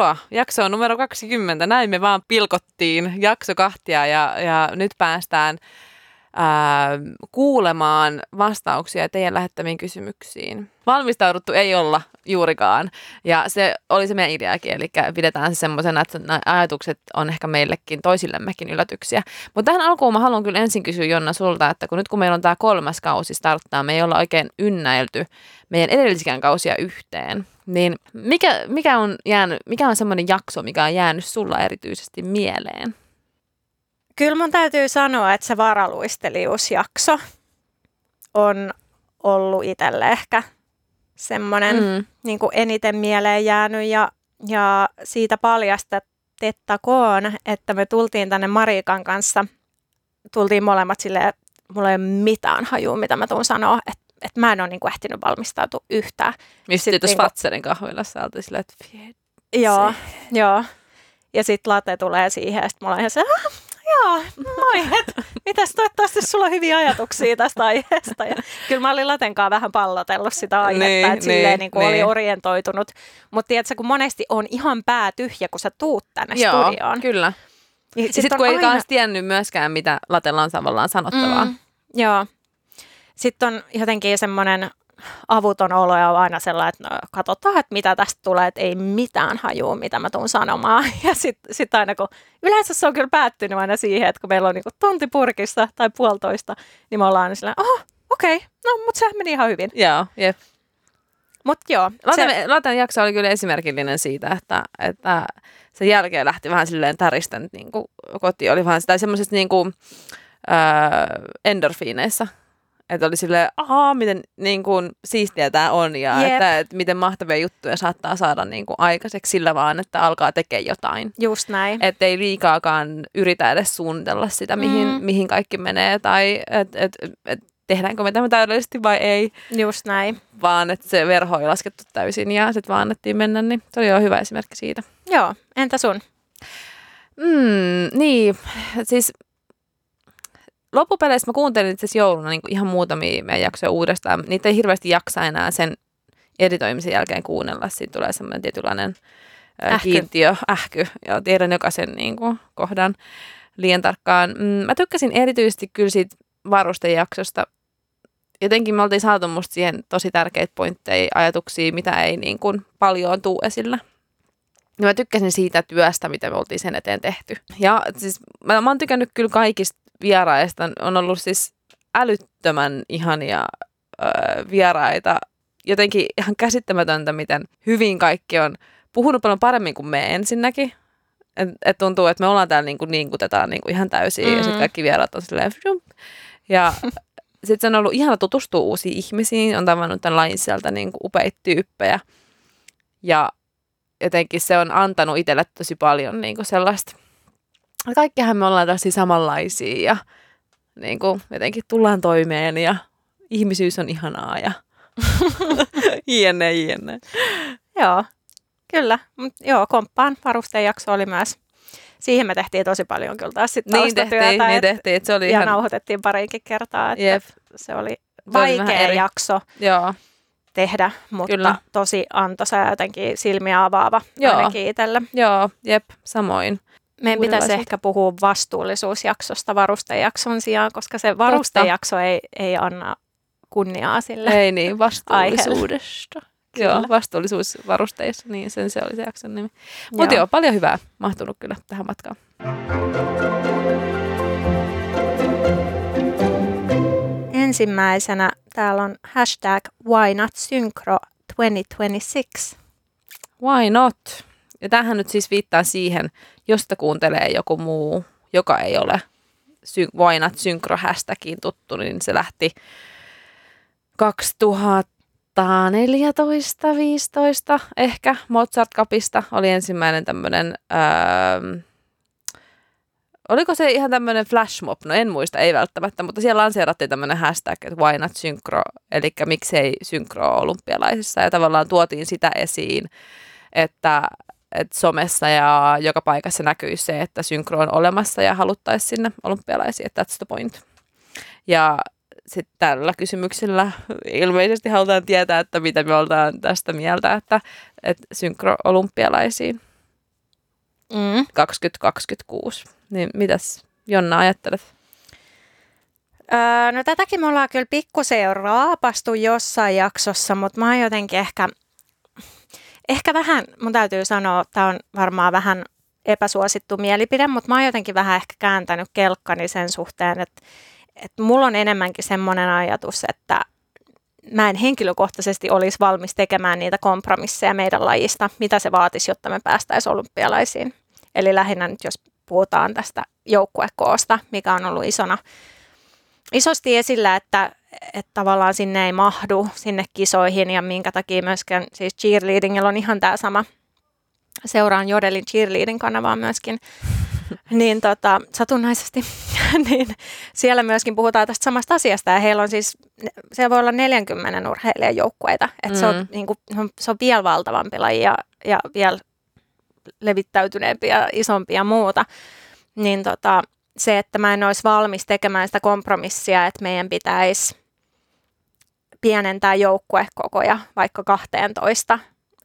Tervetuloa jaksoon numero 20. Näin me vaan pilkottiin jakso kahtia ja, ja nyt päästään ää, kuulemaan vastauksia teidän lähettämiin kysymyksiin. Valmistauduttu ei olla juurikaan ja se oli se meidän ideakin, eli pidetään se semmoisena, että nämä ajatukset on ehkä meillekin toisillemmekin yllätyksiä. Mutta tähän alkuun mä haluan kyllä ensin kysyä Jonna sulta, että kun nyt kun meillä on tämä kolmas kausi starttaa, me ei olla oikein ynnäilty meidän edellisikään kausia yhteen, niin mikä, mikä on jäänyt, mikä on semmoinen jakso, mikä on jäänyt sulla erityisesti mieleen? Kyllä mun täytyy sanoa, että se varaluistelijuusjakso on ollut itselle ehkä semmoinen mm. niin kuin eniten mieleen jäänyt ja, ja siitä paljastettakoon, että me tultiin tänne Marikan kanssa, tultiin molemmat silleen, mulla ei ole mitään hajua, mitä mä tuun sanoa, että että mä en ole niin kuin ehtinyt valmistautua yhtään. Mistä sitten tuossa niin Fatserin kahvilassa oltiin silleen, että Joo, joo. Ja sitten late tulee siihen ja sitten mulla on ihan se, ah, joo, moi, et, mitäs toivottavasti sulla on hyviä ajatuksia tästä aiheesta. Ja kyllä mä olin Latenkaan vähän pallotellut sitä aihetta, niin, että silleen niin, niin kuin niin. oli orientoitunut. Mutta tiedätkö, kun monesti on ihan pää tyhjä, kun sä tuut tänne joo, studioon. kyllä. Niin sit, sit kun ei aina... tiennyt myöskään, mitä Latella on tavallaan sanottavaa. Mm, joo. Sitten on jotenkin semmoinen avuton olo ja aina sellainen, että no, katsotaan, että mitä tästä tulee, että ei mitään hajua, mitä mä tuun sanomaan. Ja sitten sit aina kun, yleensä se on kyllä päättynyt aina siihen, että kun meillä on niinku tunti purkissa tai puolitoista, niin me ollaan aina silleen, oh, okei, okay, no, mutta se meni ihan hyvin. Joo, jep. Mut joo. Laten, se... Jakso oli kyllä esimerkillinen siitä, että, että sen jälkeen lähti vähän silleen täristen niin kotiin. Oli vähän sitä semmoisesta niin kuin, öö, endorfiineissa että oli silleen, ahaa, miten niin kuin, siistiä tämä on ja että, että, miten mahtavia juttuja saattaa saada niin kuin, aikaiseksi sillä vaan, että alkaa tekemään jotain. Just näin. Että ei liikaakaan yritä edes suunnitella sitä, mihin, mm. mihin kaikki menee tai että et, et, tehdäänkö me tämä täydellisesti vai ei. Just näin. Vaan että se verho ei laskettu täysin ja sitten vaan annettiin mennä, niin se oli jo hyvä esimerkki siitä. Joo, entä sun? Mm, niin, siis loppupeleissä mä kuuntelin itse jouluna niin ihan muutamia meidän jaksoja uudestaan. Niitä ei hirveästi jaksa enää sen editoimisen jälkeen kuunnella. Siinä tulee semmoinen tietynlainen ähky. kiintiö, ähky. Ja tiedän jokaisen niin kuin, kohdan liian tarkkaan. Mm, mä tykkäsin erityisesti kyllä siitä varustejaksosta. Jotenkin me oltiin saatu musta siihen tosi tärkeitä pointteja, ajatuksia, mitä ei niin kuin, paljon tuu esillä. Ja mä tykkäsin siitä työstä, mitä me oltiin sen eteen tehty. Ja siis mä, mä oon tykännyt kyllä kaikista vieraista on ollut siis älyttömän ihania ö, vieraita. Jotenkin ihan käsittämätöntä, miten hyvin kaikki on puhunut paljon paremmin kuin me ensinnäkin. Et, et tuntuu, että me ollaan täällä niinku niinkutetaan niinku ihan täysin mm-hmm. ja sitten kaikki vieraat on silleen Ja sitten se on ollut ihana tutustua uusiin ihmisiin, on tavannut tämän lain sieltä niinku upeita tyyppejä. Ja jotenkin se on antanut itselle tosi paljon niinku sellaista kaikkihan me ollaan tosi samanlaisia ja niin kuin, jotenkin tullaan toimeen ja ihmisyys on ihanaa ja jne, jne. Joo, kyllä. Mut joo, komppaan varustejakso oli myös siihen me tehtiin tosi paljon kyllä taas sitten niin tehtiin, niin tehtiin, että se oli ja ihan... nauhoitettiin pariinkin kertaa, että Jep. se oli vaikea se jakso Joo. tehdä, mutta kyllä. tosi antoisa ja jotenkin silmiä avaava Joo. ainakin itselle. Joo, jep, samoin. Meidän pitäisi ehkä puhua vastuullisuusjaksosta varustejakson sijaan, koska se varustejakso ei, ei anna kunniaa sille Ei niin, vastuullisuudesta. Joo, vastuullisuus varusteissa, niin sen se oli se jakson nimi. Mutta joo. joo, paljon hyvää mahtunut kyllä tähän matkaan. Ensimmäisenä täällä on hashtag why not synchro 2026. Why not? Ja tähän nyt siis viittaa siihen, josta kuuntelee joku muu, joka ei ole sy- Vainat synkro tuttu, niin se lähti 2014 15 ehkä Mozart Cupista oli ensimmäinen tämmöinen, öö, oliko se ihan tämmöinen flashmob, no en muista, ei välttämättä, mutta siellä lanseerattiin tämmöinen hashtag, että why not synkro, eli miksei synkro olympialaisissa, ja tavallaan tuotiin sitä esiin, että että somessa ja joka paikassa näkyy se, että synkro on olemassa ja haluttaisiin sinne olympialaisiin, että that's the point. Ja sitten tällä kysymyksellä ilmeisesti halutaan tietää, että mitä me oltaan tästä mieltä, että, että synkro olympialaisiin. mm. 2026. Niin mitäs Jonna ajattelet? Öö, no tätäkin me ollaan kyllä pikkusen jo raapastu jossain jaksossa, mutta mä oon jotenkin ehkä, ehkä vähän, mun täytyy sanoa, tämä on varmaan vähän epäsuosittu mielipide, mutta mä oon jotenkin vähän ehkä kääntänyt kelkkani sen suhteen, että, että mulla on enemmänkin semmoinen ajatus, että mä en henkilökohtaisesti olisi valmis tekemään niitä kompromisseja meidän lajista, mitä se vaatisi, jotta me päästäisiin olympialaisiin. Eli lähinnä nyt jos puhutaan tästä joukkuekoosta, mikä on ollut isona, isosti esillä, että, että tavallaan sinne ei mahdu sinne kisoihin ja minkä takia myöskään siis cheerleadingilla on ihan tämä sama. Seuraan Jodelin cheerleading kanavaa myöskin niin tota, satunnaisesti, niin siellä myöskin puhutaan tästä samasta asiasta. Ja heillä on siis, siellä voi olla 40 urheilijan joukkueita. Että mm. se, on, niin kuin, se on vielä valtavampi laji ja, ja vielä levittäytyneempi ja isompi ja muuta. Niin tota, se, että mä en olisi valmis tekemään sitä kompromissia, että meidän pitäisi pienentää joukkuekokoja vaikka 12,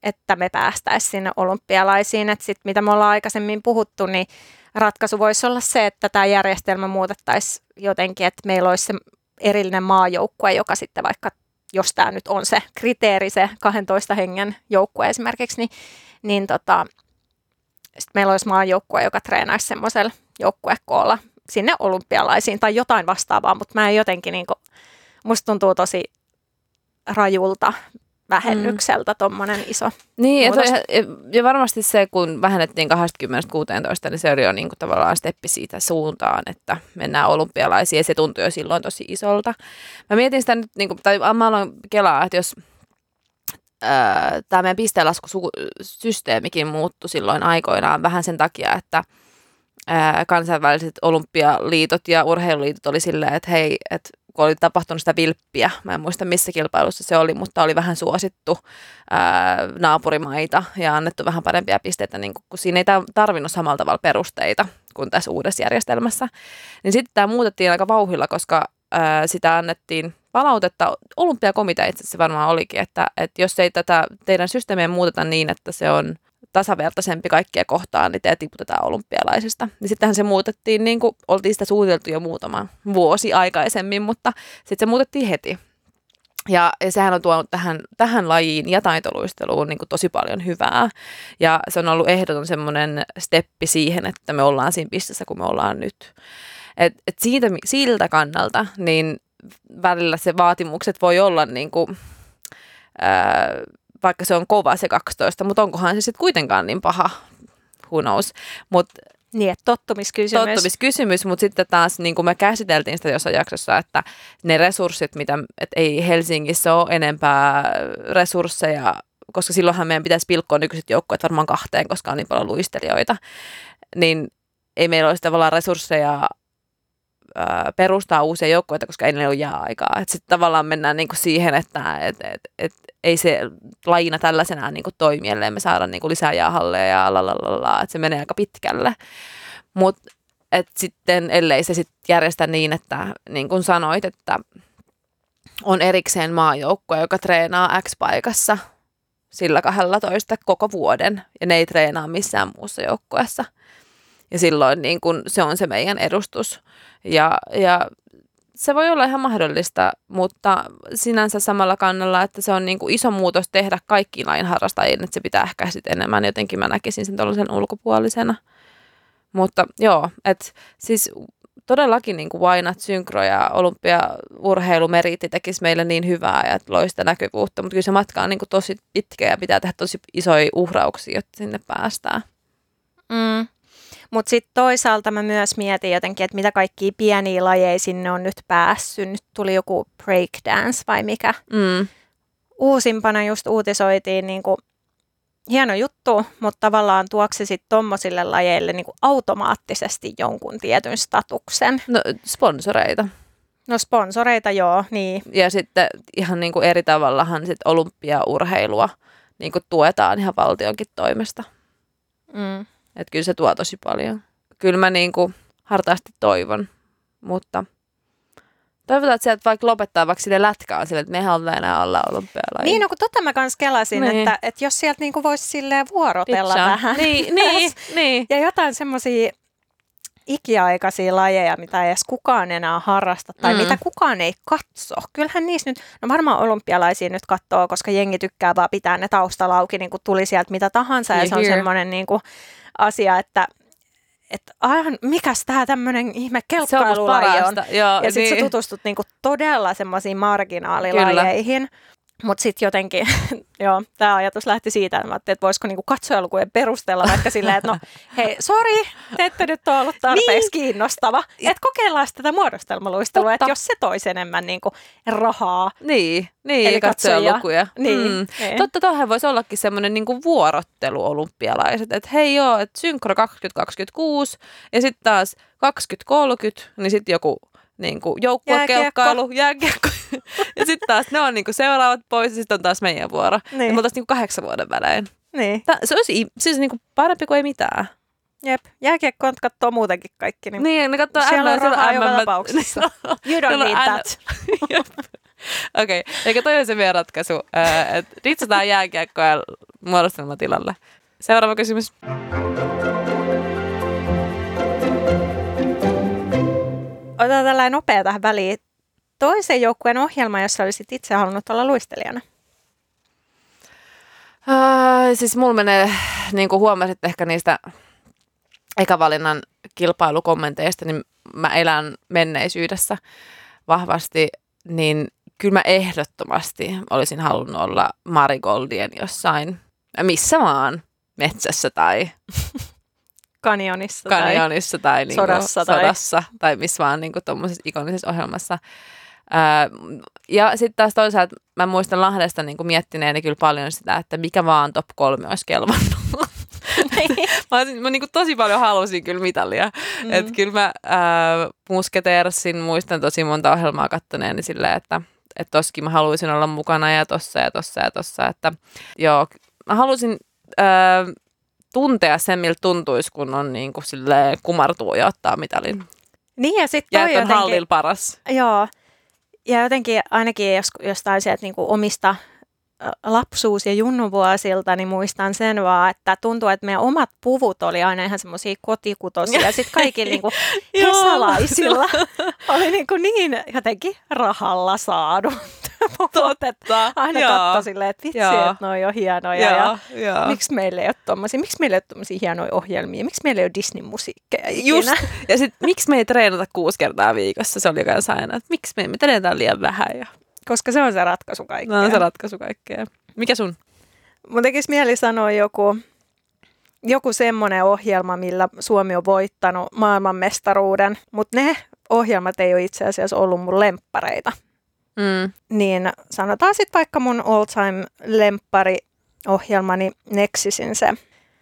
että me päästäisiin sinne olympialaisiin. Että sit, mitä me ollaan aikaisemmin puhuttu, niin ratkaisu voisi olla se, että tämä järjestelmä muutettaisiin jotenkin, että meillä olisi se erillinen maajoukkue, joka sitten vaikka, jos tämä nyt on se kriteeri, se 12 hengen joukkue esimerkiksi, niin, niin tota, sitten meillä olisi maajoukkue, joka treenaisi semmoisella joukkuekoolla sinne olympialaisiin tai jotain vastaavaa, mutta mä en jotenkin, niin kuin, musta tuntuu tosi rajulta vähennykseltä mm. tuommoinen iso Niin, ja, ja varmasti se, kun vähennettiin 20-16, niin se oli jo niin kuin tavallaan steppi siitä suuntaan, että mennään olympialaisiin, ja se tuntui jo silloin tosi isolta. Mä mietin sitä nyt, niin kuin, tai mä aloin kelaa, että jos tämä meidän pisteenlaskusysteemikin muuttui silloin aikoinaan vähän sen takia, että ää, kansainväliset olympialiitot ja urheiluliitot oli silleen, että hei, että kun oli tapahtunut sitä vilppiä, mä en muista missä kilpailussa se oli, mutta oli vähän suosittu ää, naapurimaita ja annettu vähän parempia pisteitä, niin kun siinä ei tarvinnut samalla tavalla perusteita kuin tässä uudessa järjestelmässä. Niin sitten tämä muutettiin aika vauhilla, koska ää, sitä annettiin palautetta. Olympiakomitea itse asiassa varmaan olikin, että, että jos ei tätä teidän systeemiä muuteta niin, että se on tasavertaisempi kaikkia kohtaan, niin te tiputetaan olympialaisista. Niin sittenhän se muutettiin, niin kuin oltiin sitä suunniteltu jo muutama vuosi aikaisemmin, mutta sitten se muutettiin heti. Ja, ja sehän on tuonut tähän, tähän lajiin ja taitoluisteluun niin kuin tosi paljon hyvää. Ja se on ollut ehdoton semmoinen steppi siihen, että me ollaan siinä pisteessä, kun me ollaan nyt. Et, et siitä, siltä kannalta, niin välillä se vaatimukset voi olla niin kuin, ää, vaikka se on kova se 12, mutta onkohan se sitten kuitenkaan niin paha, who knows. Mut, niin, että tottumiskysymys. Tottumiskysymys, mutta sitten taas niin kuin me käsiteltiin sitä jossain jaksossa, että ne resurssit, mitä et ei Helsingissä ole enempää resursseja, koska silloinhan meidän pitäisi pilkkoa nykyiset joukkueet varmaan kahteen, koska on niin paljon luistelijoita, niin ei meillä olisi tavallaan resursseja perustaa uusia joukkoja, koska ei ne ole jää-aikaa. Sitten tavallaan mennään niinku siihen, että et, et, et, ei se lajina tällaisenaan niinku toimi, ellei me saada niinku lisää jäähalleja ja lalalala, että se menee aika pitkälle. Mutta sitten ellei se sitten järjestä niin, että niin kuin sanoit, että on erikseen maajoukkue, joka treenaa X-paikassa sillä 12 koko vuoden ja ne ei treenaa missään muussa joukkueessa. Ja silloin niin kun se on se meidän edustus. Ja, ja se voi olla ihan mahdollista, mutta sinänsä samalla kannalla, että se on niin kuin iso muutos tehdä kaikkiin lain harrastajille, että se pitää ehkä sitten enemmän jotenkin mä näkisin sen tuollaisen ulkopuolisena. Mutta joo, että siis todellakin niin kuin Wainat, synkro ja olympiaurheilu meritti tekisi meille niin hyvää ja loista näkyvyyttä, mutta kyllä se matka on niin kuin tosi pitkä ja pitää tehdä tosi isoja uhrauksia, jotta sinne päästään. Mm. Mutta sitten toisaalta mä myös mietin jotenkin, että mitä kaikkia pieniä lajeja sinne on nyt päässyt. Nyt tuli joku breakdance vai mikä. Mm. Uusimpana just uutisoitiin niin kuin, hieno juttu, mutta tavallaan tuoksi sitten tommosille lajeille niin kuin automaattisesti jonkun tietyn statuksen. No sponsoreita. No sponsoreita joo, niin. Ja sitten ihan niin kuin eri tavallahan sit olympiaurheilua niin kuin tuetaan ihan valtionkin toimesta. Mm. Että kyllä se tuo tosi paljon. Kyllä mä niin kuin hartaasti toivon, mutta Toivotaan, että sieltä vaikka lopettaa vaikka sille lätkään sille, että me ei haluta enää olla olympialaisia. Niin, no kun tota mä kans kelasin, niin. että, että jos sieltä niinku voisi silleen vuorotella Pitcha. vähän. Niin, niin, niin. Ja jotain semmoisia ikiaikaisia lajeja, mitä ei edes kukaan enää harrasta tai Mm. mitä kukaan ei katso. Kyllähän niissä nyt, no varmaan olympialaisia nyt katsoo, koska jengi tykkää vaan pitää ne taustalla auki, niin kuin tuli sieltä mitä tahansa. Ja You se on semmoinen niin kuin asia, että että aivan, mikäs tämä tämmöinen ihme kelkkailulaji on. Joo, Ja sitten niin. sä tutustut niinku todella semmoisiin marginaalilajeihin. Mutta sitten jotenkin, joo, tämä ajatus lähti siitä, että, mä että voisiko niinku katsojalukujen perustella vaikka silleen, että no hei, sori, te ette nyt ole ollut tarpeeksi niin. kiinnostava. Että kokeillaan tätä muodostelmaluistelua, että jos se toisi enemmän niinku rahaa. Niin, niin Eli ja katsojalukuja. Niin, Mm. niin. Totta, tuohon voisi ollakin semmoinen niinku vuorottelu olympialaiset, että hei joo, että synkro 2026 ja sitten taas 2030, niin sitten joku niinku joukkuekelkkailu, jääkiekko. Ja sitten taas ne on niinku seuraavat pois ja sitten on taas meidän vuoro. Niin. Niin. Ja me oltaisiin niinku kahdeksan vuoden välein. niin, Tää, se olisi siis niinku parempi kuin ei mitään. jep. Jääkiekko katsoo muutenkin kaikki. Niin Niin, ne katsoo Siellä on rahaa joka tapauksessa. You Siellä don't on need that. Okei, okay. eikä toi on se meidän ratkaisu, äh, että ritsataan jääkiekkoja muodostelmatilalle. Seuraava kysymys. Otetaan tällainen nopea tähän väliin. Toisen joukkueen ohjelma, jossa olisit itse halunnut olla luistelijana. Äh, siis mulla menee, niin kuin huomasit ehkä niistä ekavalinnan kilpailukommenteista, niin mä elän menneisyydessä vahvasti, niin kyllä mä ehdottomasti olisin halunnut olla Marigoldien jossain, missä vaan, metsässä tai Kanjonissa. Tai... kanjonissa tai, niinku sodassa tai- sodassa tai missä vaan niinku tuommoisessa ikonisessa ohjelmassa. Ja sitten taas toisaalta mä muistan Lahdesta niinku miettineeni kyllä paljon sitä, että mikä vaan top kolme olisi kelvannut. mä, olisin- mä niinku tosi paljon halusin kyllä mitalia. Mm. Että kyllä mä ää, Musketeersin muistan tosi monta ohjelmaa kattoneeni silleen, että että toskin mä haluaisin olla mukana ja tossa ja tossa ja tossa. Että joo, mä halusin ää, tuntea sen, miltä tuntuisi, kun on niin kuin silleen kumartuu ja ottaa mitalin. Niin ja sitten Ja toi on jotenkin... hallilla paras. Joo. Ja jotenkin ainakin jos, jostain sieltä niinku omista ä, lapsuus- ja junnuvuosilta, niin muistan sen vaan, että tuntuu, että meidän omat puvut oli aina ihan semmoisia kotikutosia. Ja sitten kaikilla niinku Joo. hesalaisilla oli niinku niin jotenkin rahalla saadut Totta. aina Joo. katso silleen, että vitsi, Joo. että noi on hienoja. Ja Joo, joo. miksi meillä ei ole tommosia, miksi meillä ei ole tommosia hienoja ohjelmia, miksi meillä ei ole Disney-musiikkeja ikinä. Just. Ja sitten miksi me ei treenata kuusi kertaa viikossa? Se oli kanssa aina, että miksi me, me treenataan liian vähän. Ja Koska se on se ratkaisu kaikkeen. no, on se ratkaisu kaikkea. Mikä sun? Mun tekisi mieli sanoa joku, joku semmoinen ohjelma, millä Suomi on voittanut maailmanmestaruuden, mutta ne ohjelmat ei ole itse asiassa ollut mun lemppareita. Mm. Niin sanotaan sitten vaikka mun all-time lemppari ohjelmani Nexisin se.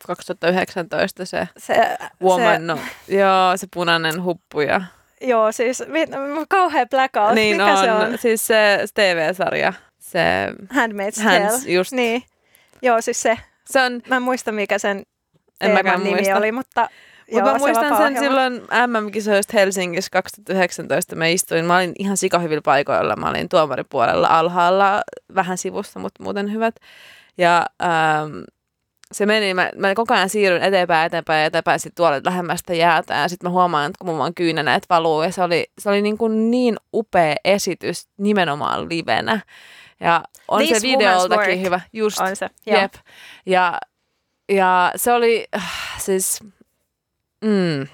2019 se se, Woman, se no, joo, se punainen huppu ja... joo, siis vi- kauhea blackout. niin Mikä on, se on? siis se TV-sarja, se, Handmaid's Hands, Tale. just. Niin. Joo, siis se. se on, Mä en muista, mikä sen en nimi muista. oli, mutta Mutta mä muistan se sen vapaa-ohjelma. silloin MM-kisoista Helsingissä 2019. Mä istuin, mä olin ihan sikahyvillä paikoilla. Mä olin tuomaripuolella alhaalla, vähän sivussa, mutta muuten hyvät. Ja ähm, se meni, mä, mä koko ajan siirryin eteenpäin, eteenpäin, eteenpäin, sitten tuolle lähemmästä jäätä. Ja sitten mä huomaan, että kun mun vaan kyynäneet valuu. Ja se oli, se oli niin, kuin niin upea esitys nimenomaan livenä. Ja on This se videoltakin hyvä. Just, On se, joo. Jep. Ja, ja se oli äh, siis, mm,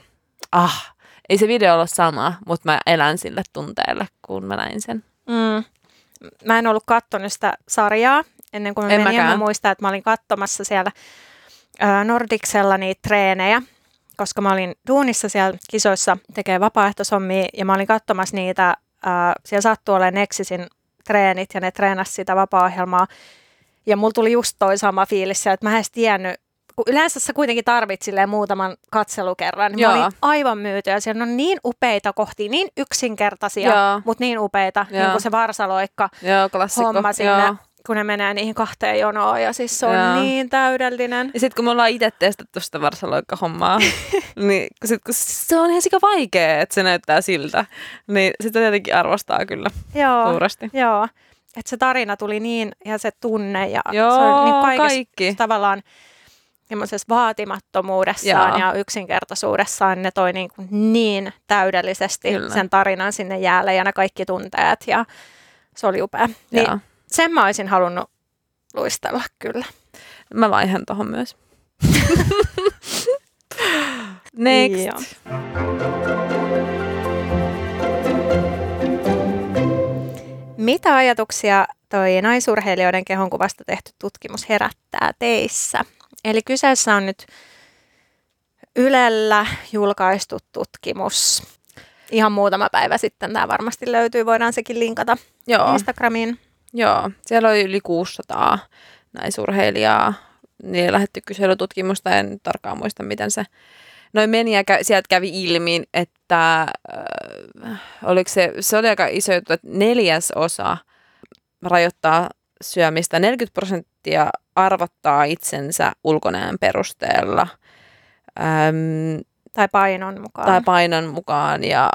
ah, ei se video ole sama, mutta mä elän sille tunteelle, kun mä näin sen. Mm. Mä en ollut katsonut sitä sarjaa ennen kuin mä En menin. Mäkään. mä muistan, että mä olin katsomassa siellä ää, Nordicsella niitä treenejä, koska mä olin duunissa siellä kisoissa tekee vapaaehtoishommia ja mä olin katsomassa niitä, ää, siellä sattui olemaan Nexisin treenit ja ne treenasi sitä vapaa-ohjelmaa. Ja mulla tuli just toi sama fiilis, että mä en edes tiennyt, kun yleensä sä kuitenkin tarvit muutaman katselukerran, niin mä Joo. olin aivan myyty ja siellä on niin upeita kohtia, niin yksinkertaisia, Joo. mutta niin upeita, Joo. niin kuin se varsaloikka, Joo, klassikko. homma sinne Joo. kun ne menee niihin kahteen jonoon ja siis se on Joo. niin täydellinen. Ja sitten kun me ollaan itse testattu sitä varsaloikka-hommaa, niin sit, kun se on ihan sika vaikea, että se näyttää siltä, niin sitä tietenkin arvostaa kyllä Joo, suuresti. joo. Että se tarina tuli niin ja se tunne ja Joo, se on niin kaikessa kaikki. tavallaan vaatimattomuudessaan Joo. ja yksinkertaisuudessaan ne toi niin, kuin niin täydellisesti Kyllä. sen tarinan sinne jäälle ja ne kaikki tunteet ja se oli upea. Niin Joo. sen mä olisin halunnut luistella kyllä. Mä vaihan tohon myös. Next. Joo. Mitä ajatuksia toi naisurheilijoiden kehonkuvasta tehty tutkimus herättää teissä? Eli kyseessä on nyt Ylellä julkaistu tutkimus. Ihan muutama päivä sitten tämä varmasti löytyy, voidaan sekin linkata Joo. Instagramiin. Joo, siellä oli yli 600 naisurheilijaa. Niin lähetty kyselytutkimusta, en tarkkaan muista, miten se noin meni. Ja kä- sieltä kävi ilmi, että äh, oliko se, se oli aika iso juttu, että neljäs osa rajoittaa syömistä. 40 prosenttia arvottaa itsensä ulkonäön perusteella äm, Tai painon mukaan. tai painon mukaan. Ja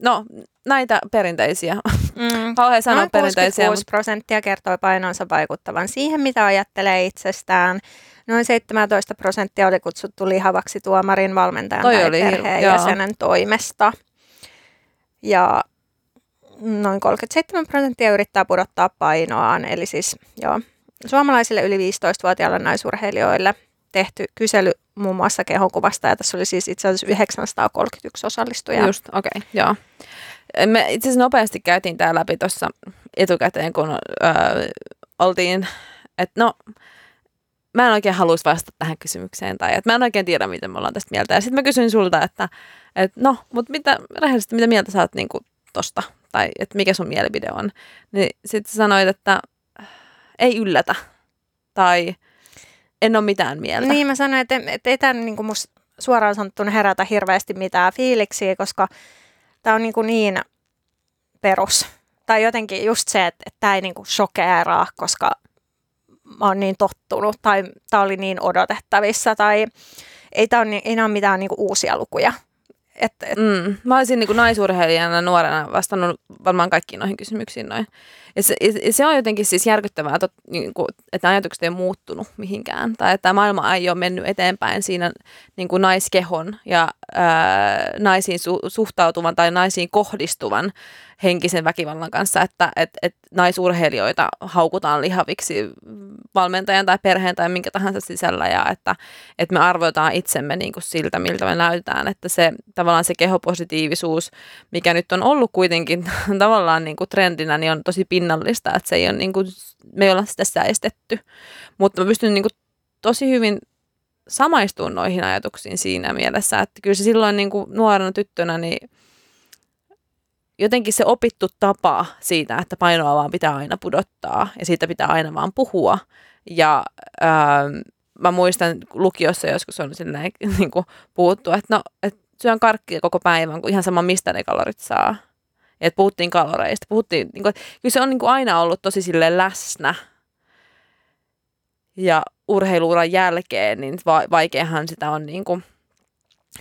no, näitä perinteisiä. Mm. Kauhean sanoa Noin perinteisiä, 66 prosenttia kertoi painonsa vaikuttavan siihen, mitä ajattelee itsestään. Noin 17 prosenttia oli kutsuttu lihavaksi tuomarin, valmentajan Toi tai oli perheenjäsenen toimesta. Ja noin 37 prosenttia yrittää pudottaa painoaan. Eli siis joo, suomalaisille yli 15-vuotiaille naisurheilijoille tehty kysely muun muassa kehonkuvasta. Ja tässä oli siis itse asiassa 931 osallistujaa. Just, okei, okay, joo. Me itse asiassa nopeasti käytiin tämä läpi tuossa etukäteen, kun öö, oltiin, että no, mä en oikein haluaisi vastata tähän kysymykseen, tai että mä en oikein tiedä, miten me ollaan tästä mieltä. Ja sitten mä kysyin sulta, että, että no, mutta mitä, rehellisesti, mitä mieltä sä oot niinku tosta, tai että mikä sun mielipide on. Niin sitten sanoit, että ei yllätä, tai en ole mitään mieltä. Niin mä sanoin, että, että ei tämän niin musta suoraan sanottuna herätä hirveästi mitään fiiliksiä, koska tämä on niin, kuin niin perus. Tai jotenkin just se, että, että tämä ei niin kuin shokeeraa, koska mä oon niin tottunut tai tämä oli niin odotettavissa tai ei tämä niin- ei ole mitään niin kuin uusia lukuja. Et, et, Mm. Mä olisin niin naisurheilijana nuorena vastannut varmaan kaikkiin noihin kysymyksiin noin. Ja se, ja se on jotenkin siis järkyttävää, tot, niin kuin, että ajatukset ei muuttunut mihinkään. Tai että maailma ei ole mennyt eteenpäin siinä niin kuin naiskehon ja ää, naisiin su, suhtautuvan tai naisiin kohdistuvan henkisen väkivallan kanssa, että et, et naisurheilijoita haukutaan lihaviksi valmentajan tai perheen tai minkä tahansa sisällä ja että, että me arvotaan itsemme niin kuin siltä, miltä me näytetään, että se tavallaan se kehopositiivisuus, mikä nyt on ollut kuitenkin tavallaan niin kuin trendinä, niin on tosi pinnallista, että se ei ole niin kuin, me ei olla sitä säestetty, mutta mä pystyn niin kuin tosi hyvin samaistumaan noihin ajatuksiin siinä mielessä, että kyllä se silloin niin kuin nuorena tyttönä, niin jotenkin se opittu tapa siitä, että painoa vaan pitää aina pudottaa ja siitä pitää aina vaan puhua. Ja ää, mä muistan lukiossa joskus on silleen, niin kuin puhuttu, että no, et syön karkkia koko päivän, kun ihan sama mistä ne kalorit saa. Että puhuttiin kaloreista. Puhuttiin, niin kuin, kyllä se on niin kuin aina ollut tosi sille läsnä. Ja urheiluuran jälkeen, niin va- vaikeahan sitä on niin kuin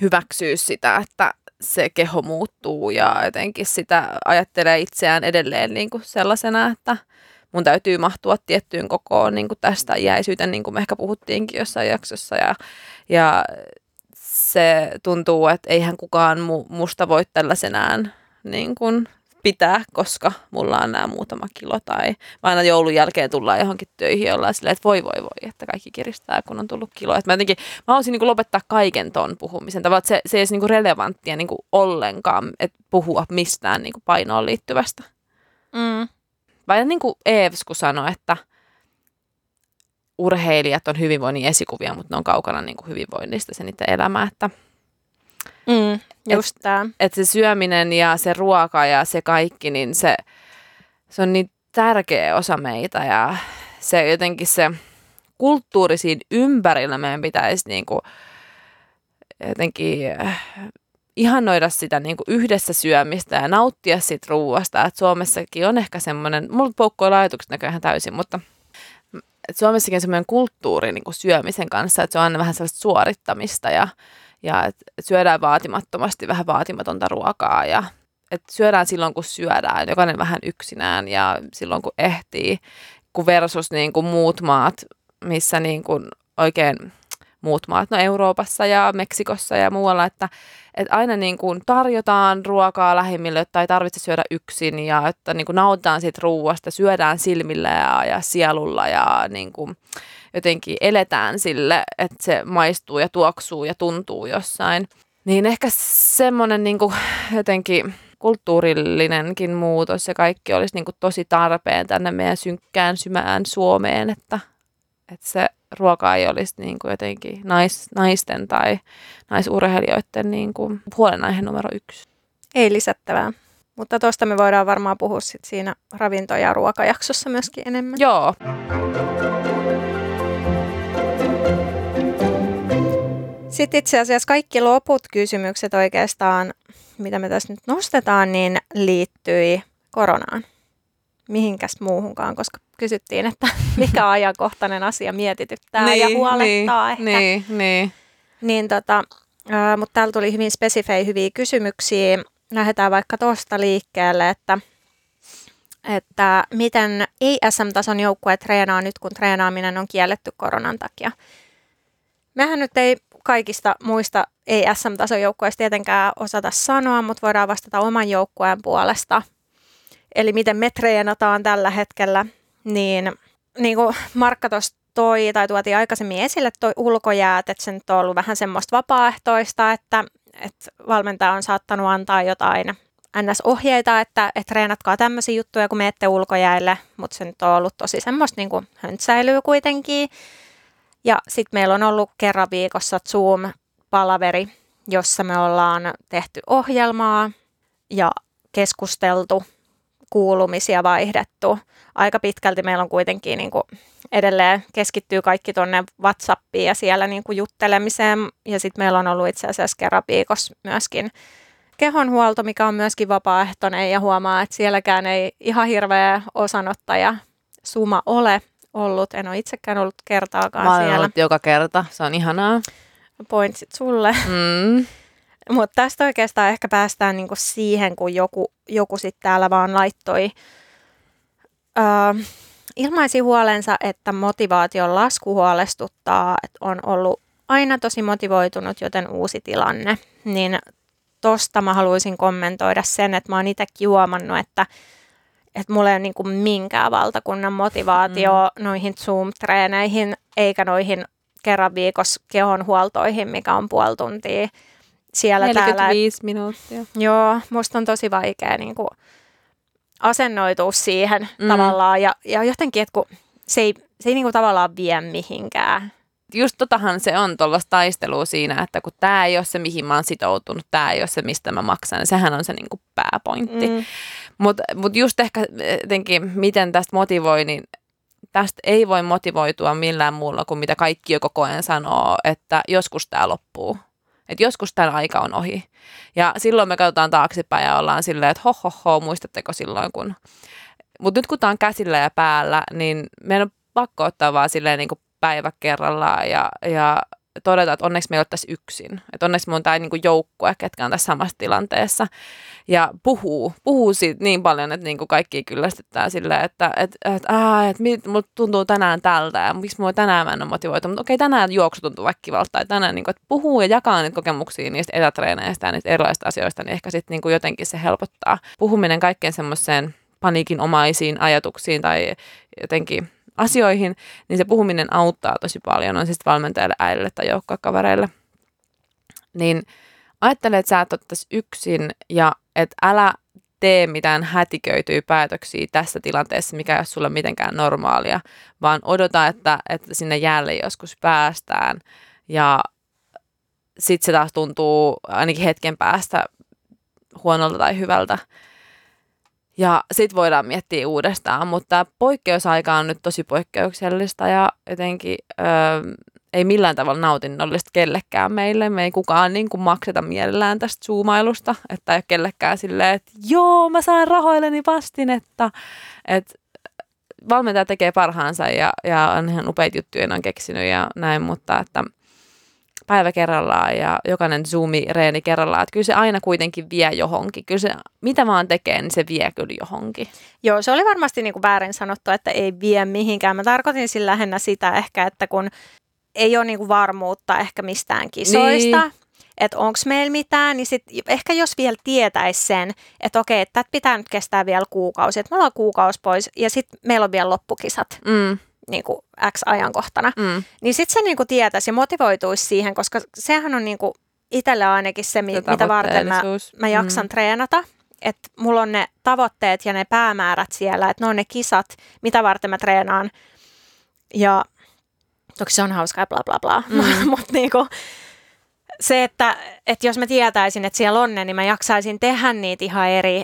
hyväksyä sitä, että se keho muuttuu ja jotenkin sitä ajattelee itseään edelleen niin kuin sellaisena, että mun täytyy mahtua tiettyyn kokoon niin kuin tästä iäisyyteen, niin kuin me ehkä puhuttiinkin jossain jaksossa. Ja, ja se tuntuu, että eihän kukaan mu, musta voi tällaisenään niin kuin pitää, koska mulla on nämä muutama kilo. Tai aina joulun jälkeen tullaan johonkin töihin ja ollaan silleen, että voi voi voi, että kaikki kiristää, kun on tullut kilo. Että mä jotenkin, mä haluaisin niin lopettaa kaiken ton puhumisen. Tavallaan, se, se ei olisi niin relevanttia niin kuin ollenkaan, että puhua mistään niin kuin painoon liittyvästä. mm, Vai niin kuin Eeves, kun sanoi, että urheilijat on hyvinvoinnin esikuvia, mutta ne on kaukana niin kuin hyvinvoinnista se niiden elämä. Että, mm, just tämä. että se syöminen ja se ruoka ja se kaikki, niin se, se on niin tärkeä osa meitä ja se jotenkin se kulttuuri siinä ympärillä meidän pitäisi niin kuin jotenkin äh, ihannoida sitä niin kuin yhdessä syömistä ja nauttia siitä ruuasta. Et Suomessakin on ehkä semmoinen, mulla poukkoilla ajatukset näköjään täysin, mutta et Suomessakin on semmoinen kulttuuri niin kuin syömisen kanssa, että se on aina vähän sellaista suorittamista ja, ja et, et syödään vaatimattomasti vähän vaatimatonta ruokaa ja et syödään silloin, kun syödään, jokainen vähän yksinään ja silloin, kun ehtii, kun versus niin kuin muut maat, missä niin kuin oikein muut maat, no Euroopassa ja Meksikossa ja muualla, että, että aina niin kuin tarjotaan ruokaa lähimmille, että ei tarvitse syödä yksin ja että niin kuin nautitaan siitä ruuasta, syödään silmillä ja, ja sielulla ja niin kuin jotenkin eletään sille, että se maistuu ja tuoksuu ja tuntuu jossain. Niin ehkä semmoinen niin kuin jotenkin kulttuurillinenkin muutos ja kaikki olisi niin kuin tosi tarpeen tänne meidän synkkään symään Suomeen, että, että se ruoka ei olisi niin kuin jotenkin nais, naisten tai naisurheilijoiden niin kuin huolenaihe numero yksi. Ei lisättävää. Mutta tuosta me voidaan varmaan puhua sit siinä ravinto- ja ruokajaksossa myöskin enemmän. Joo. Sitten itse asiassa kaikki loput kysymykset oikeastaan, mitä me tässä nyt nostetaan, niin liittyi koronaan mihinkäs muuhunkaan, koska kysyttiin, että mikä ajankohtainen asia mietityttää niin, ja huolettaa niin, ehkä. Niin, niin. niin tota, äh, mutta täällä tuli hyvin spesifejä hyviä kysymyksiä. Lähdetään vaikka tuosta liikkeelle, että, että miten ei-SM-tason joukkue treenaa nyt, kun treenaaminen on kielletty koronan takia. Mehän nyt ei kaikista muista ei-SM-tason joukkueista tietenkään osata sanoa, mutta voidaan vastata oman joukkueen puolesta – eli miten me treenataan tällä hetkellä, niin, niin kuin Markka tuossa toi tai tuotiin aikaisemmin esille toi ulkojäät, että se nyt on ollut vähän semmoista vapaaehtoista, että, että valmentaja on saattanut antaa jotain NS-ohjeita, että, että treenatkaa tämmöisiä juttuja, kun menette ulkojäille, mutta se nyt on ollut tosi semmoista niin kuin höntsäilyä kuitenkin. Ja sitten meillä on ollut kerran viikossa Zoom-palaveri, jossa me ollaan tehty ohjelmaa ja keskusteltu kuulumisia vaihdettu. Aika pitkälti meillä on kuitenkin niin kuin edelleen keskittyy kaikki tuonne WhatsAppiin ja siellä niin kuin juttelemiseen. Ja sitten meillä on ollut itse asiassa kerran viikossa myöskin kehonhuolto, mikä on myöskin vapaaehtoinen ja huomaa, että sielläkään ei ihan hirveä osanottaja suma ole ollut. En ole itsekään ollut kertaakaan Mä siellä. Ollut joka kerta, se on ihanaa. Pointsit sulle. Mm. Mutta tästä oikeastaan ehkä päästään niinku siihen, kun joku, joku sitten täällä vaan laittoi, öö, ilmaisi huolensa, että motivaation lasku huolestuttaa, että on ollut aina tosi motivoitunut, joten uusi tilanne. Niin tosta mä haluaisin kommentoida sen, että mä oon itsekin huomannut, että että mulla ei ole niin minkään valtakunnan motivaatio mm. noihin Zoom-treeneihin, eikä noihin kerran viikossa kehonhuoltoihin, mikä on puoli tuntia siellä 45 täällä. minuuttia. Joo, musta on tosi vaikea niin kuin, asennoitua siihen mm. tavallaan. Ja, ja jotenkin, että kun se ei, se ei niin kuin, tavallaan vie mihinkään. Just totahan se on tuollaista taistelua siinä, että kun tämä ei ole se, mihin mä oon sitoutunut, tämä ei ole se, mistä mä maksan, niin sehän on se niin kuin pääpointti. Mm. Mutta mut just ehkä jotenkin, miten tästä motivoi, niin tästä ei voi motivoitua millään muulla kuin mitä kaikki jo koko ajan sanoo, että joskus tämä loppuu. Että joskus tämän aika on ohi. Ja silloin me katsotaan taaksepäin ja ollaan silleen, että ho, ho, ho muistatteko silloin kun... Mutta nyt kun tämä on käsillä ja päällä, niin meidän on pakko ottaa vaan silleen niin kuin päivä kerrallaan ja, ja todeta, että onneksi me ei ole tässä yksin. Että onneksi me on tämä niin joukkue, ketkä on tässä samassa tilanteessa. Ja puhuu, puhuu siitä niin paljon, että niin kuin kaikki kyllästyttää silleen, että et, et, aa, et, mulla tuntuu tänään tältä ja miksi mulla tänään mä en ole motivoitu. Mutta okei, tänään juoksu tuntuu vaikka kivalta. Tai tänään, niin kuin, että puhuu ja jakaa niitä kokemuksia niistä etätreeneistä ja niistä erilaisista asioista, niin ehkä sitten niin jotenkin se helpottaa. Puhuminen kaikkeen semmoiseen paniikinomaisiin ajatuksiin tai jotenkin asioihin, niin se puhuminen auttaa tosi paljon, on siis valmentajalle, äidille tai joukkokavereille. Niin ajattele, että sä et ottaisi yksin ja että älä tee mitään hätiköityjä päätöksiä tässä tilanteessa, mikä ei ole sulle mitenkään normaalia, vaan odota, että, että sinne jälleen joskus päästään ja sitten se taas tuntuu ainakin hetken päästä huonolta tai hyvältä. Ja sitten voidaan miettiä uudestaan, mutta poikkeusaika on nyt tosi poikkeuksellista ja jotenkin öö, ei millään tavalla nautinnollista kellekään meille. Me ei kukaan niin kuin makseta mielellään tästä zoomailusta, että ei ole kellekään silleen, että joo, mä saan rahoilleni vastinetta. Että valmentaja tekee parhaansa ja, ja on ihan upeita juttuja, on keksinyt ja näin, mutta että päivä kerrallaan ja jokainen zoomi-reeni kerrallaan, että kyllä se aina kuitenkin vie johonkin. Kyllä se, mitä vaan tekee, niin se vie kyllä johonkin. Joo, se oli varmasti niin kuin väärin sanottu, että ei vie mihinkään. Mä tarkoitin sillä lähinnä sitä ehkä, että kun ei ole niin kuin varmuutta ehkä mistään kisoista, niin että onko meillä mitään, niin sit ehkä jos vielä tietäisi sen, että okei, että pitää nyt kestää vielä kuukausi, että me ollaan kuukausi pois ja sitten meillä on vielä loppukisat. Mm. Niin kuin X-ajankohtana, mm. niin sitten se niin kuin tietäisi ja motivoituisi siihen, koska sehän on niin kuin itselle ainakin se, mi- mitä varten mä, mä jaksan mm. treenata. Että mulla on ne tavoitteet ja ne päämäärät siellä, että ne on ne kisat, mitä varten mä treenaan. Ja toki se on hauskaa ja bla bla bla, mm. mutta niinku, se, että, että jos mä tietäisin, että siellä on ne, niin mä jaksaisin tehdä niitä ihan eri,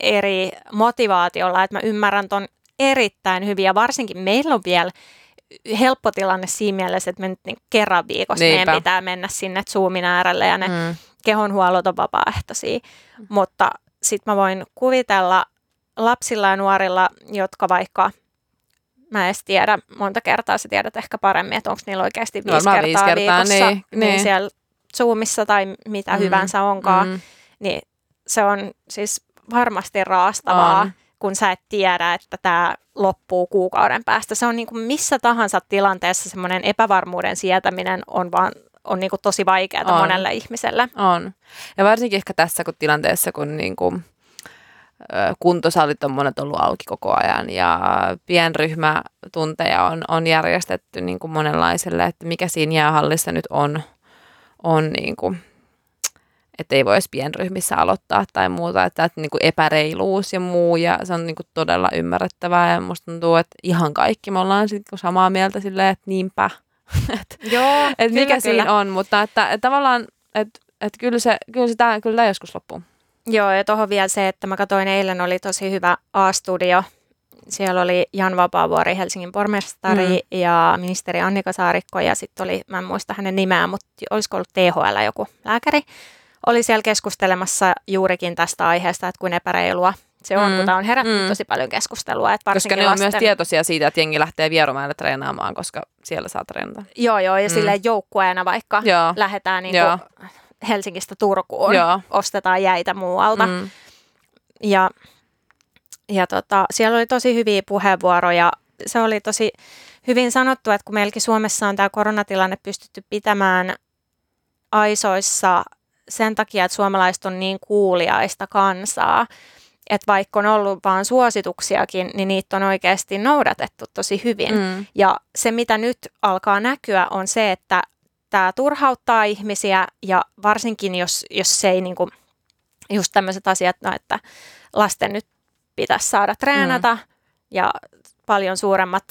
eri motivaatiolla, että mä ymmärrän ton erittäin hyvin ja varsinkin meillä on vielä helppo tilanne siinä mielessä, että me nyt niin kerran viikossa Niinpä. meidän pitää mennä sinne Zoomin äärelle ja ne mm. kehonhuollot on vapaaehtoisia, mm. mutta sitten mä voin kuvitella lapsilla ja nuorilla, jotka vaikka mä en tiedä, monta kertaa sä tiedät ehkä paremmin, että onko niillä oikeasti viisi, kertaa, viisi kertaa viikossa, niin, niin. niin siellä Zoomissa tai mitä mm, hyvänsä onkaan, mm. niin se on siis varmasti raastavaa, on. Kun sä et tiedä, että tämä loppuu kuukauden päästä. Se on niin kuin missä tahansa tilanteessa semmoinen epävarmuuden sietäminen on vaan on niin kuin tosi vaikeaa monelle ihmiselle. On. Ja varsinkin ehkä tässä kun tilanteessa, kun niin kuin kuntosalit on monet ollut auki koko ajan ja pienryhmätunteja on, on järjestetty niin kuin monenlaiselle, että mikä siinä jäähallissa nyt on, on niin kuin, että ei voi edes pienryhmissä aloittaa tai muuta, että, että niin kuin epäreiluus ja muu ja se on niin kuin todella ymmärrettävää ja musta tuntuu, että ihan kaikki me ollaan sitten samaa mieltä silleen, että niinpä, että, Joo, että mikä kyllä. siinä on, mutta että, että tavallaan, että, että kyllä se, kyllä se tämä, kyllä tämä joskus loppuu. Joo, ja tuohon vielä se, että mä katsoin eilen, oli tosi hyvä A-studio. Siellä oli Jan Vapaavuori, Helsingin pormestari mm. ja ministeri Annika Saarikko ja sitten oli, mä en muista hänen nimeään, mutta olisiko ollut THL joku lääkäri, oli siellä keskustelemassa juurikin tästä aiheesta, että kuin epäreilua se on, mm. kun tämä on herättänyt mm. tosi paljon keskustelua. Että koska ne on lasten... myös tietoisia siitä, että jengi lähtee Vierumäelle treenaamaan, koska siellä saa treenata. Joo, joo, ja mm. silleen joukkueena vaikka joo. lähdetään niin kuin Helsingistä Turkuun, Joo. ostetaan jäitä muualta. Mm. Ja, ja tota, siellä oli tosi hyviä puheenvuoroja. Se oli tosi hyvin sanottu, että kun meilläkin Suomessa on tämä koronatilanne pystytty pitämään aisoissa sen takia, että suomalaiset on niin kuuliaista kansaa, että vaikka on ollut vaan suosituksiakin, niin niitä on oikeasti noudatettu tosi hyvin. Mm. Ja se, mitä nyt alkaa näkyä, on se, että tämä turhauttaa ihmisiä ja varsinkin jos, jos se ei niin kuin, just tämmöiset asiat, no, että lasten nyt pitäisi saada treenata mm. ja paljon suuremmat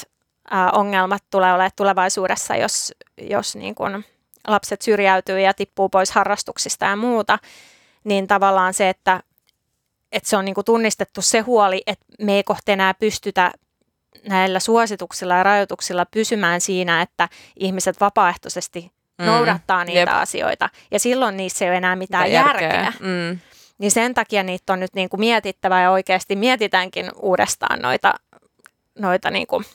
ää, ongelmat tulee olemaan tulevaisuudessa, jos, jos niin kuin lapset syrjäytyy ja tippuu pois harrastuksista ja muuta, niin tavallaan se, että, että se on niin kuin tunnistettu se huoli, että me ei kohta enää pystytä näillä suosituksilla ja rajoituksilla pysymään siinä, että ihmiset vapaaehtoisesti mm. noudattaa niitä Jep. asioita. Ja silloin niissä ei ole enää mitään Mitä järkeä. järkeä. Mm. Niin sen takia niitä on nyt niin kuin mietittävä ja oikeasti mietitäänkin uudestaan noita, noita niin kuin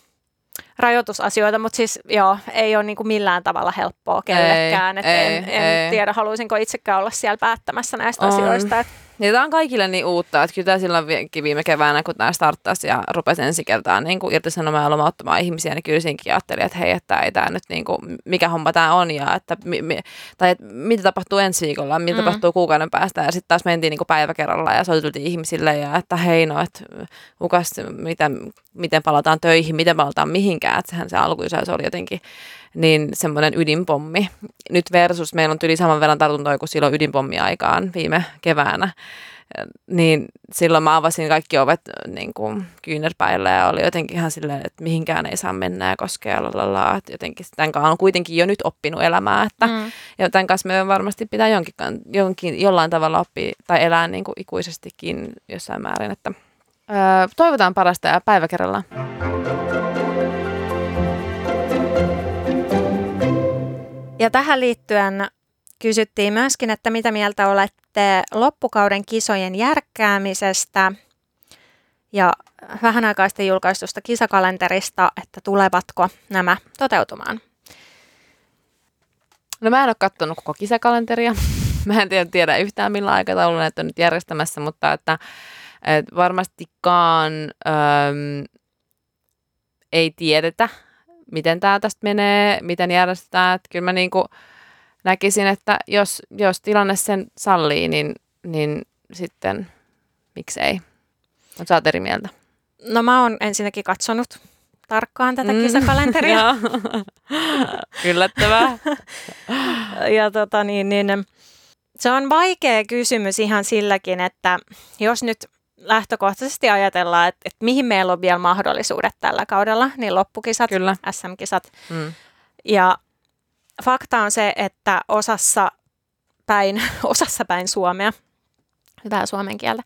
rajoitusasioita, mutta siis joo, ei ole niin kuin millään tavalla helppoa kellekään. Ei, ei, en, en ei. tiedä, haluaisinko itsekään olla siellä päättämässä näistä on. asioista. Että niin tämä on kaikille niin uutta, että kyllä silloin viime keväänä, kun tämä starttasi ja rupesi ensi kertaa niin kuin irtisanomaan ja lomauttamaan ihmisiä, niin kyllä siinäkin ajattelin, että hei, että ei tämä nyt niin kuin, mikä homma tämä on ja että, mi, mi, tai että mitä tapahtuu ensi viikolla, mitä mm. tapahtuu kuukauden päästä ja sitten taas mentiin niin kuin päivä kerralla ja soiteltiin ihmisille ja että hei no, että kukas, miten, miten palataan töihin, miten palataan mihinkään, että sehän se alkuisä se oli jotenkin niin semmoinen ydinpommi. Nyt versus meillä on yli saman verran tartuntoja kuin silloin ydinpommi-aikaan viime keväänä. Niin silloin mä avasin kaikki ovet niin kuin kyynärpäillä ja oli jotenkin ihan silleen, että mihinkään ei saa mennä ja koskea. Lalala. Jotenkin tämän kanssa on kuitenkin jo nyt oppinut elämää. Että, mm. Ja tämän kanssa me varmasti pitää jonkin, jonkin, jollain tavalla oppia tai elää niin kuin ikuisestikin jossain määrin. Että, öö, toivotaan parasta ja päivä kerrallaan. Ja tähän liittyen kysyttiin myöskin, että mitä mieltä olette loppukauden kisojen järkkäämisestä ja vähän aikaa sitten julkaistusta kisakalenterista, että tulevatko nämä toteutumaan. No mä en ole katsonut koko kisakalenteria. Mä en tiedä, tiedä yhtään millä aikataululla näitä on nyt järjestämässä, mutta että, että varmastikaan äm, ei tiedetä, miten tämä tästä menee, miten järjestetään. Että kyllä mä niin kuin näkisin, että jos, jos tilanne sen sallii, niin, niin sitten miksei. Mutta sä oot eri mieltä. No mä oon ensinnäkin katsonut tarkkaan tätä mm. kisakalenteria. Yllättävää. ja tota niin, niin, se on vaikea kysymys ihan silläkin, että jos nyt lähtökohtaisesti ajatellaan, että, että mihin meillä on vielä mahdollisuudet tällä kaudella, niin loppukisat, Kyllä. SM-kisat. Mm. Ja fakta on se, että osassa päin, osassa päin Suomea, hyvää suomen kieltä,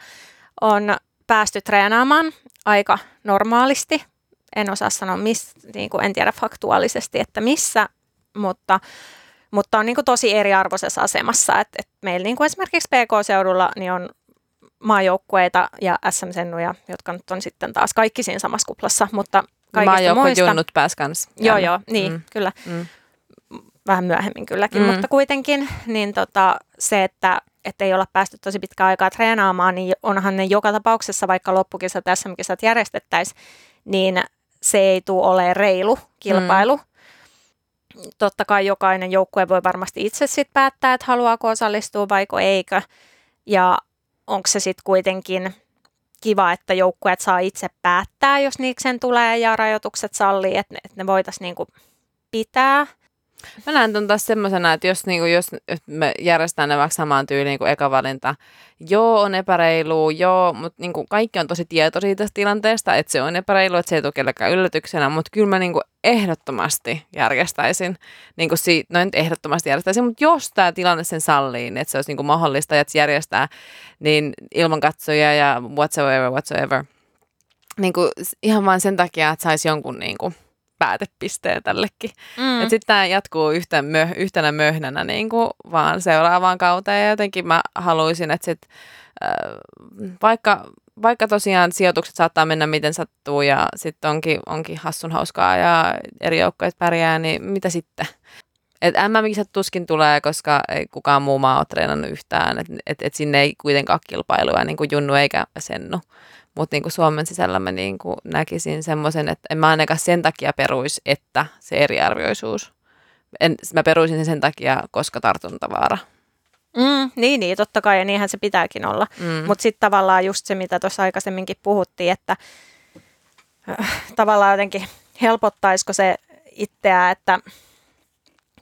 on päästy treenaamaan aika normaalisti. En osaa sanoa, miss, niin kuin en tiedä faktuaalisesti, että missä, mutta, mutta on niin kuin tosi eriarvoisessa asemassa. Et, et meillä niin kuin esimerkiksi PK-seudulla niin on maajoukkueita ja SM-sennuja, jotka nyt on sitten taas kaikki siinä samassa kuplassa, mutta kaikista muista... junnut pääs kanssa. Joo, joo, niin, mm. kyllä. Mm. Vähän myöhemmin kylläkin, mm. mutta kuitenkin niin tota, se, että että ei olla päästy tosi pitkään aikaa treenaamaan, niin onhan ne joka tapauksessa, vaikka loppukisat, SM-kisat järjestettäisiin, niin se ei tule olemaan reilu kilpailu. Mm. Totta kai jokainen joukkue voi varmasti itse sitten päättää, että haluaako osallistua vaiko eikö. Ja onko se sitten kuitenkin kiva, että joukkueet saa itse päättää, jos niiksen tulee ja rajoitukset sallii, että ne, että ne voitaisiin niinku pitää – Mä näen ton taas semmoisena, että jos, niinku, jos me järjestetään ne vaikka samaan tyyliin kuin eka valinta, joo on epäreilu, joo, mutta niinku, kaikki on tosi tietoisia tästä tilanteesta, että se on epäreilu, että se ei tule kellekään yllätyksenä, mutta kyllä mä niinku, ehdottomasti järjestäisin, niinku, si- no nyt ehdottomasti järjestäisin, mutta jos tämä tilanne sen sallii, niin että se olisi niinku, mahdollista, että se järjestää, niin ilman katsoja ja whatsoever, whatsoever, niinku, ihan vain sen takia, että saisi jonkun niinku, päätepisteen tällekin. Mm. Sitten tämä jatkuu yhtä mö, yhtenä möhnänä niin kuin vaan seuraavaan kauteen ja jotenkin mä haluaisin, että sit, äh, vaikka, vaikka tosiaan sijoitukset saattaa mennä miten sattuu ja sitten onkin, onkin hassun hauskaa ja eri joukkoja pärjää, niin mitä sitten? Et MM-kisat tuskin tulee, koska ei kukaan muu maa ole treenannut yhtään, että et, et sinne ei kuitenkaan kilpailuja niin kuin Junnu eikä Sennu. Mutta niin Suomen sisällä mä niin kuin näkisin semmoisen, että en mä ainakaan sen takia peruisi, että se eriarvioisuus. En, mä peruisin sen sen takia, koska tartuntavaara. Mm, niin, niin, totta kai, ja niinhän se pitääkin olla. Mm. Mutta sitten tavallaan just se, mitä tuossa aikaisemminkin puhuttiin, että äh, tavallaan jotenkin helpottaisiko se itseä, että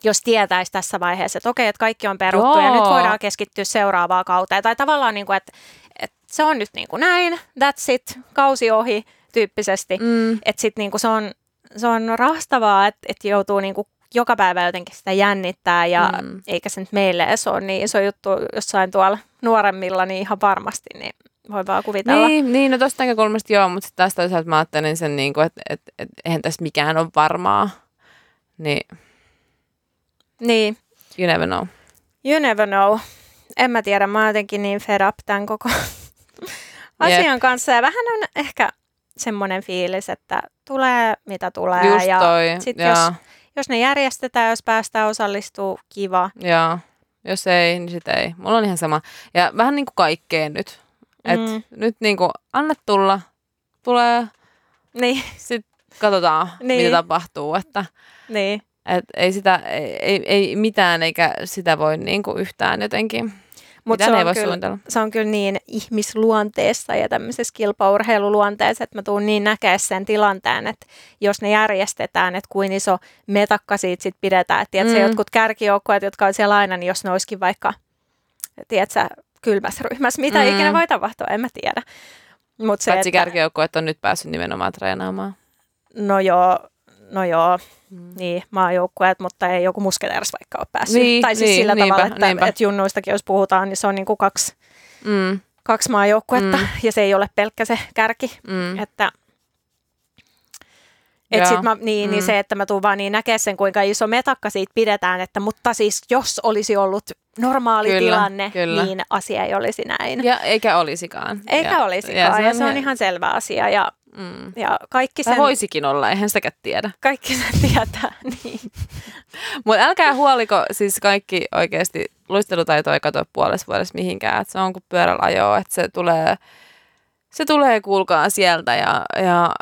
jos tietäisi tässä vaiheessa, että okei, että kaikki on peruttu Joo. ja nyt voidaan keskittyä seuraavaan kauteen. Tai tavallaan, niin kuin, että, että se on nyt niin kuin näin, that's it, kausi ohi tyyppisesti. Mm. Että sitten niin kuin se, on, se on rastavaa, että, että joutuu niin kuin joka päivä jotenkin sitä jännittää ja mm. eikä se nyt meille edes ole niin iso juttu jossain tuolla nuoremmilla, niin ihan varmasti niin voi vaan kuvitella. Niin, niin no tuosta näkökulmasta joo, mutta sitten taas toisaalta mä ajattelin sen, niin kuin, että, että, että eihän tässä mikään ole varmaa. Niin. Niin. You never know. You never know. En mä tiedä, mä oon jotenkin niin fed up tämän koko asian yep. kanssa. Ja vähän on ehkä semmoinen fiilis, että tulee mitä tulee. Just ja toi, sit jos, jos ne järjestetään, jos päästään osallistuu, kiva. Joo. Jos ei, niin sit ei. Mulla on ihan sama. Ja vähän niin kuin kaikkeen nyt. Et mm. Nyt niin kuin anna tulla, tulee, niin. sitten katsotaan, niin. mitä tapahtuu. Että, niin. et ei, sitä, ei, ei, ei mitään eikä sitä voi niin kuin yhtään jotenkin mutta se, on kyllä, se on kyllä niin ihmisluonteessa ja tämmöisessä kilpaurheiluluonteessa, että mä tuun niin näkee sen tilanteen, että jos ne järjestetään, että kuin iso metakka siitä sit pidetään. Että mm. jotkut kärkijoukkueet, jotka on siellä aina, niin jos ne olisikin vaikka, tiedätkö, kylmässä ryhmässä, mitä mm. ikinä voi tapahtua, en mä tiedä. Mut se, Paitsi että... kärkijoukkueet on nyt päässyt nimenomaan treenaamaan. No joo, no joo, mm. niin, maajoukkueet, mutta ei joku musketeeras vaikka ole päässyt. Niin, tai siis niin, sillä niinpä, tavalla, että, niinpä. että junnuistakin jos puhutaan, niin se on niin kuin kaksi, mm. kaksi maajoukkuetta mm. ja se ei ole pelkkä se kärki. Mm. Että Et sit mä, niin, mm. niin se, että mä tuun vaan niin näkee sen, kuinka iso metakka siitä pidetään, että mutta siis jos olisi ollut normaali kyllä, tilanne, kyllä. niin asia ei olisi näin. Ja eikä olisikaan. Eikä ja, olisikaan, ja se on, ja se on ihan selvä asia. Ja, mm. ja kaikki sen... Tai voisikin olla, eihän sitäkään tiedä. Kaikki sen tietää, niin. Mutta älkää huoliko siis kaikki oikeasti, luistelutaito ei katoa puolessa vuodessa mihinkään. Et se on kuin pyörällä ajoa, että se tulee, se tulee kuulkaa sieltä ja, ja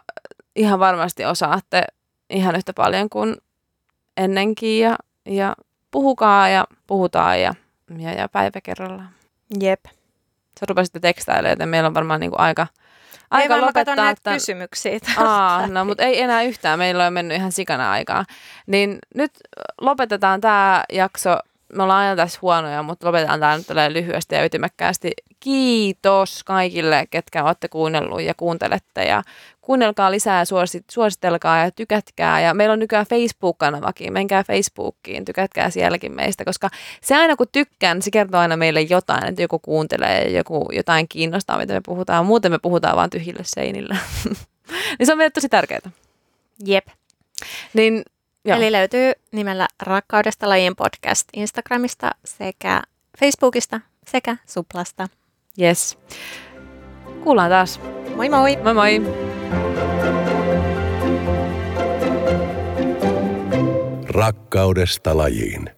ihan varmasti osaatte ihan yhtä paljon kuin ennenkin ja, ja puhukaa ja puhutaan ja, ja, ja päivä kerrallaan. Jep. Sä rupesitte tekstailemaan, joten meillä on varmaan niinku aika, aika ei lopettaa. Näitä kysymyksiä. Aa, no mutta ei enää yhtään. Meillä on mennyt ihan sikana aikaa. Niin nyt lopetetaan tämä jakso me ollaan aina tässä huonoja, mutta lopetetaan tämä nyt lyhyesti ja ytimekkäästi. Kiitos kaikille, ketkä olette kuunnellut ja kuuntelette ja kuunnelkaa lisää, suosit, suositelkaa ja tykätkää. Ja meillä on nykyään Facebook-kanavakin, menkää Facebookiin, tykätkää sielläkin meistä, koska se aina kun tykkään, se kertoo aina meille jotain, että joku kuuntelee ja joku jotain kiinnostaa, mitä me puhutaan. Muuten me puhutaan vain tyhjille seinillä. niin se on meille tosi tärkeää. Jep. Niin Joo. Eli löytyy nimellä Rakkaudesta lajin podcast Instagramista sekä Facebookista sekä Suplasta. Yes. Kuullaan taas. Moi moi! Moi moi! Rakkaudesta lajiin.